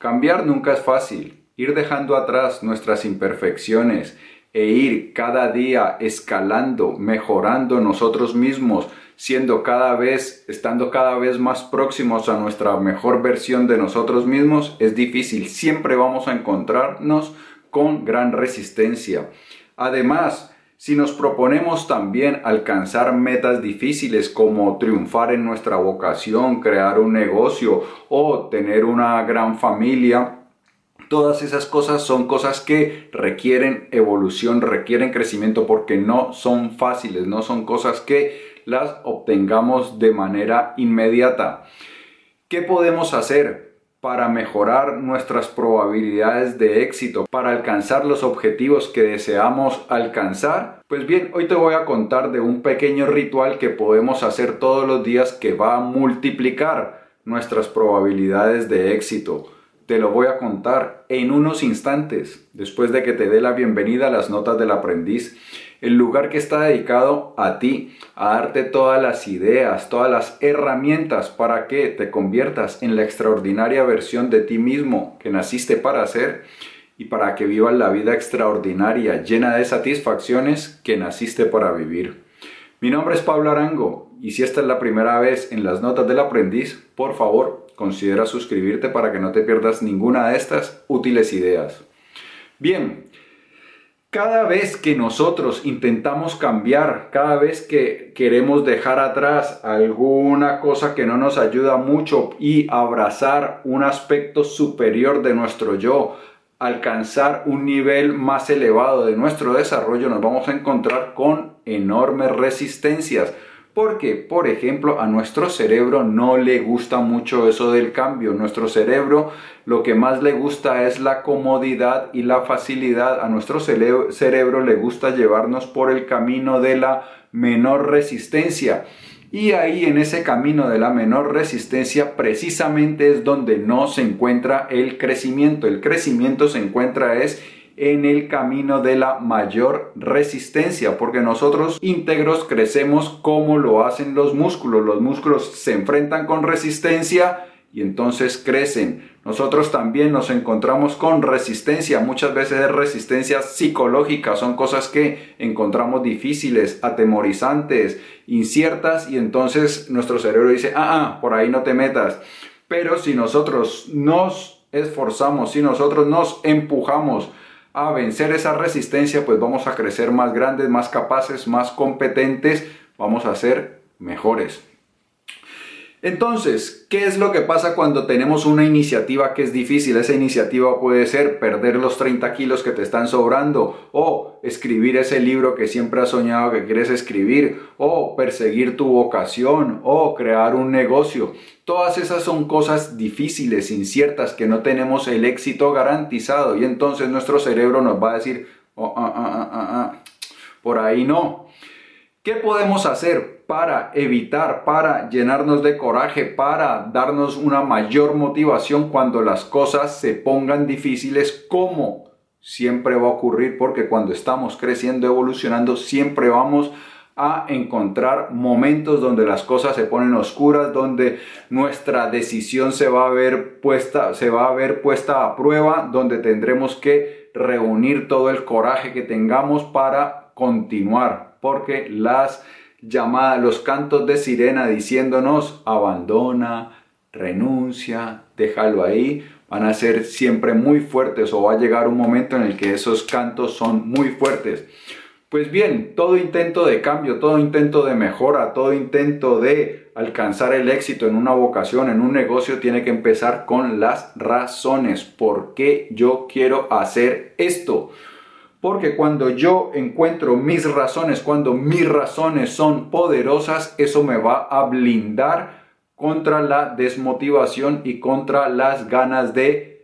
Cambiar nunca es fácil. Ir dejando atrás nuestras imperfecciones e ir cada día escalando, mejorando nosotros mismos, siendo cada vez, estando cada vez más próximos a nuestra mejor versión de nosotros mismos, es difícil. Siempre vamos a encontrarnos con gran resistencia. Además, si nos proponemos también alcanzar metas difíciles como triunfar en nuestra vocación, crear un negocio o tener una gran familia, todas esas cosas son cosas que requieren evolución, requieren crecimiento porque no son fáciles, no son cosas que las obtengamos de manera inmediata. ¿Qué podemos hacer para mejorar nuestras probabilidades de éxito, para alcanzar los objetivos que deseamos alcanzar? Pues bien, hoy te voy a contar de un pequeño ritual que podemos hacer todos los días que va a multiplicar nuestras probabilidades de éxito. Te lo voy a contar en unos instantes, después de que te dé la bienvenida a las notas del aprendiz el lugar que está dedicado a ti, a darte todas las ideas, todas las herramientas para que te conviertas en la extraordinaria versión de ti mismo que naciste para ser y para que vivas la vida extraordinaria, llena de satisfacciones que naciste para vivir. Mi nombre es Pablo Arango y si esta es la primera vez en las notas del aprendiz, por favor considera suscribirte para que no te pierdas ninguna de estas útiles ideas. Bien, cada vez que nosotros intentamos cambiar, cada vez que queremos dejar atrás alguna cosa que no nos ayuda mucho y abrazar un aspecto superior de nuestro yo, alcanzar un nivel más elevado de nuestro desarrollo, nos vamos a encontrar con enormes resistencias porque, por ejemplo, a nuestro cerebro no le gusta mucho eso del cambio. Nuestro cerebro lo que más le gusta es la comodidad y la facilidad. A nuestro cerebro le gusta llevarnos por el camino de la menor resistencia. Y ahí en ese camino de la menor resistencia precisamente es donde no se encuentra el crecimiento. El crecimiento se encuentra es en el camino de la mayor resistencia, porque nosotros íntegros crecemos como lo hacen los músculos. Los músculos se enfrentan con resistencia y entonces crecen. Nosotros también nos encontramos con resistencia, muchas veces es resistencia psicológica, son cosas que encontramos difíciles, atemorizantes, inciertas y entonces nuestro cerebro dice, ah, ah, por ahí no te metas. Pero si nosotros nos esforzamos, si nosotros nos empujamos, a vencer esa resistencia, pues vamos a crecer más grandes, más capaces, más competentes, vamos a ser mejores. Entonces, ¿qué es lo que pasa cuando tenemos una iniciativa que es difícil? Esa iniciativa puede ser perder los 30 kilos que te están sobrando o escribir ese libro que siempre has soñado que quieres escribir o perseguir tu vocación o crear un negocio. Todas esas son cosas difíciles, inciertas, que no tenemos el éxito garantizado y entonces nuestro cerebro nos va a decir, oh, ah, ah, ah, por ahí no. ¿Qué podemos hacer para evitar, para llenarnos de coraje, para darnos una mayor motivación cuando las cosas se pongan difíciles? ¿Cómo? Siempre va a ocurrir porque cuando estamos creciendo, evolucionando, siempre vamos a encontrar momentos donde las cosas se ponen oscuras, donde nuestra decisión se va a ver puesta, se va a ver puesta a prueba, donde tendremos que reunir todo el coraje que tengamos para continuar porque las llamadas, los cantos de sirena diciéndonos abandona, renuncia, déjalo ahí, van a ser siempre muy fuertes o va a llegar un momento en el que esos cantos son muy fuertes. Pues bien, todo intento de cambio, todo intento de mejora, todo intento de alcanzar el éxito en una vocación, en un negocio, tiene que empezar con las razones. ¿Por qué yo quiero hacer esto? Porque cuando yo encuentro mis razones, cuando mis razones son poderosas, eso me va a blindar contra la desmotivación y contra las ganas de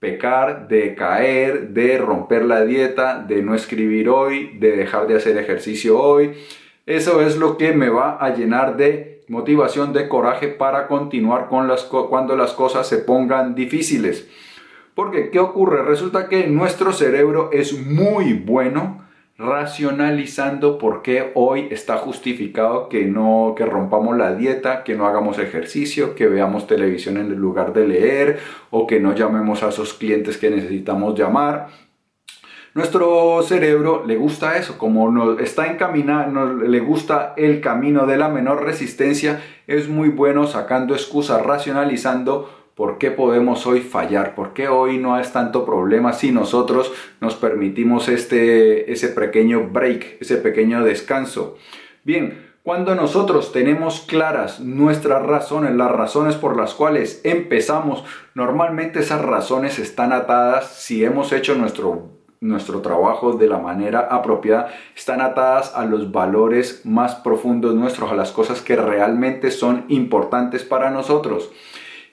pecar, de caer, de romper la dieta, de no escribir hoy, de dejar de hacer ejercicio hoy. Eso es lo que me va a llenar de motivación, de coraje para continuar con las cuando las cosas se pongan difíciles. Porque, ¿qué ocurre? Resulta que nuestro cerebro es muy bueno racionalizando por qué hoy está justificado que no que rompamos la dieta, que no hagamos ejercicio, que veamos televisión en lugar de leer o que no llamemos a esos clientes que necesitamos llamar. Nuestro cerebro le gusta eso, como nos está encaminado, le gusta el camino de la menor resistencia, es muy bueno sacando excusas, racionalizando ¿Por qué podemos hoy fallar? ¿Por qué hoy no es tanto problema si nosotros nos permitimos este, ese pequeño break, ese pequeño descanso? Bien, cuando nosotros tenemos claras nuestras razones, las razones por las cuales empezamos, normalmente esas razones están atadas si hemos hecho nuestro nuestro trabajo de la manera apropiada están atadas a los valores más profundos nuestros, a las cosas que realmente son importantes para nosotros.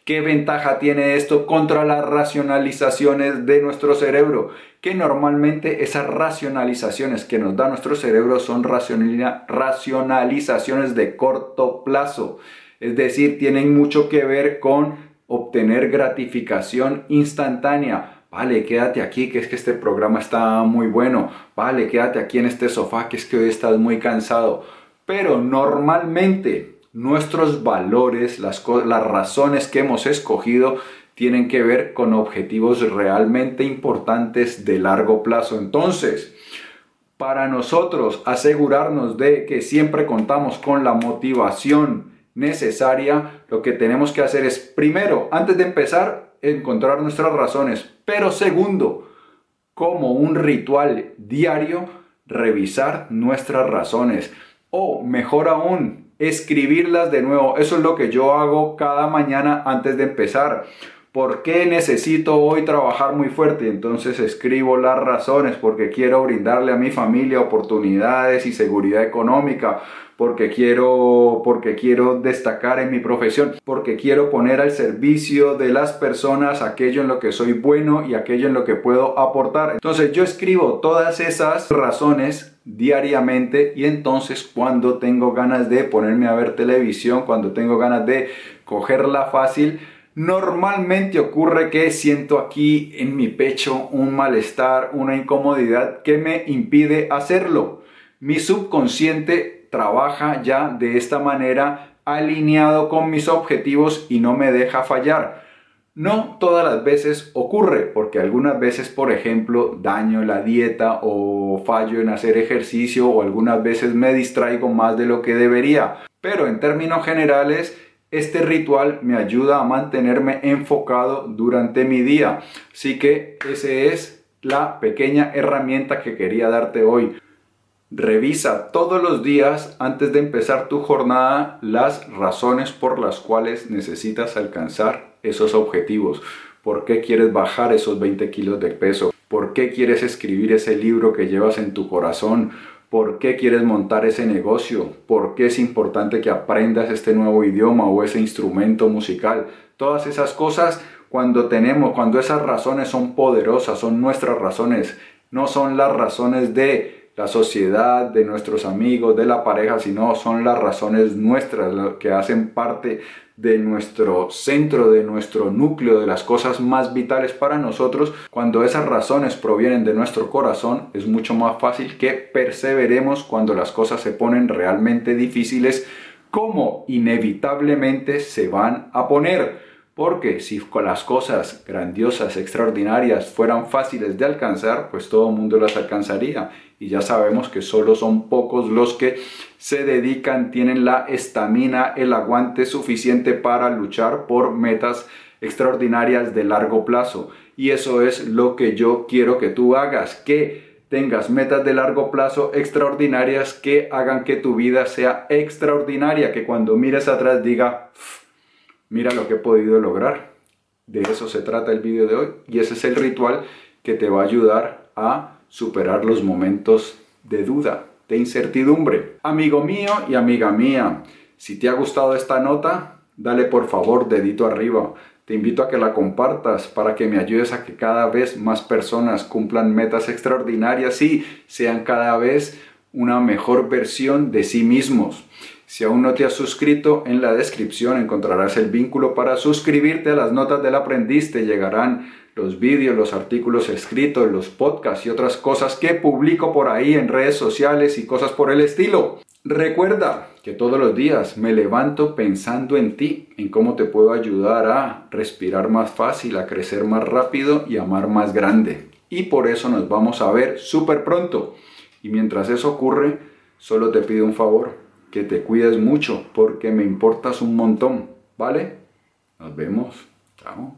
¿Qué ventaja tiene esto contra las racionalizaciones de nuestro cerebro? Que normalmente esas racionalizaciones que nos da nuestro cerebro son racionalizaciones de corto plazo. Es decir, tienen mucho que ver con obtener gratificación instantánea. Vale, quédate aquí, que es que este programa está muy bueno. Vale, quédate aquí en este sofá, que es que hoy estás muy cansado. Pero normalmente nuestros valores, las, las razones que hemos escogido tienen que ver con objetivos realmente importantes de largo plazo. Entonces, para nosotros asegurarnos de que siempre contamos con la motivación necesaria, lo que tenemos que hacer es, primero, antes de empezar, encontrar nuestras razones, pero segundo, como un ritual diario, revisar nuestras razones. O mejor aún, escribirlas de nuevo. Eso es lo que yo hago cada mañana antes de empezar. ¿Por qué necesito hoy trabajar muy fuerte? Entonces escribo las razones porque quiero brindarle a mi familia oportunidades y seguridad económica, porque quiero porque quiero destacar en mi profesión, porque quiero poner al servicio de las personas aquello en lo que soy bueno y aquello en lo que puedo aportar. Entonces yo escribo todas esas razones diariamente y entonces cuando tengo ganas de ponerme a ver televisión, cuando tengo ganas de cogerla fácil, normalmente ocurre que siento aquí en mi pecho un malestar, una incomodidad que me impide hacerlo. Mi subconsciente trabaja ya de esta manera alineado con mis objetivos y no me deja fallar. No todas las veces ocurre, porque algunas veces, por ejemplo, daño la dieta o fallo en hacer ejercicio o algunas veces me distraigo más de lo que debería. Pero en términos generales, este ritual me ayuda a mantenerme enfocado durante mi día. Así que esa es la pequeña herramienta que quería darte hoy. Revisa todos los días antes de empezar tu jornada las razones por las cuales necesitas alcanzar esos objetivos? ¿Por qué quieres bajar esos 20 kilos de peso? ¿Por qué quieres escribir ese libro que llevas en tu corazón? ¿Por qué quieres montar ese negocio? ¿Por qué es importante que aprendas este nuevo idioma o ese instrumento musical? Todas esas cosas cuando tenemos, cuando esas razones son poderosas, son nuestras razones, no son las razones de la sociedad, de nuestros amigos, de la pareja, sino son las razones nuestras, que hacen parte de nuestro centro, de nuestro núcleo, de las cosas más vitales para nosotros, cuando esas razones provienen de nuestro corazón, es mucho más fácil que perseveremos cuando las cosas se ponen realmente difíciles, como inevitablemente se van a poner. Porque si con las cosas grandiosas, extraordinarias fueran fáciles de alcanzar, pues todo el mundo las alcanzaría. Y ya sabemos que solo son pocos los que se dedican, tienen la estamina, el aguante suficiente para luchar por metas extraordinarias de largo plazo. Y eso es lo que yo quiero que tú hagas, que tengas metas de largo plazo extraordinarias que hagan que tu vida sea extraordinaria, que cuando mires atrás diga, mira lo que he podido lograr. De eso se trata el vídeo de hoy y ese es el ritual que te va a ayudar a superar los momentos de duda, de incertidumbre. Amigo mío y amiga mía, si te ha gustado esta nota, dale por favor dedito arriba. Te invito a que la compartas para que me ayudes a que cada vez más personas cumplan metas extraordinarias y sean cada vez una mejor versión de sí mismos. Si aún no te has suscrito, en la descripción encontrarás el vínculo para suscribirte a las notas del aprendiz. Te llegarán los vídeos, los artículos escritos, los podcasts y otras cosas que publico por ahí en redes sociales y cosas por el estilo. Recuerda que todos los días me levanto pensando en ti, en cómo te puedo ayudar a respirar más fácil, a crecer más rápido y amar más grande. Y por eso nos vamos a ver súper pronto. Y mientras eso ocurre, solo te pido un favor, que te cuides mucho porque me importas un montón, ¿vale? Nos vemos. Chao.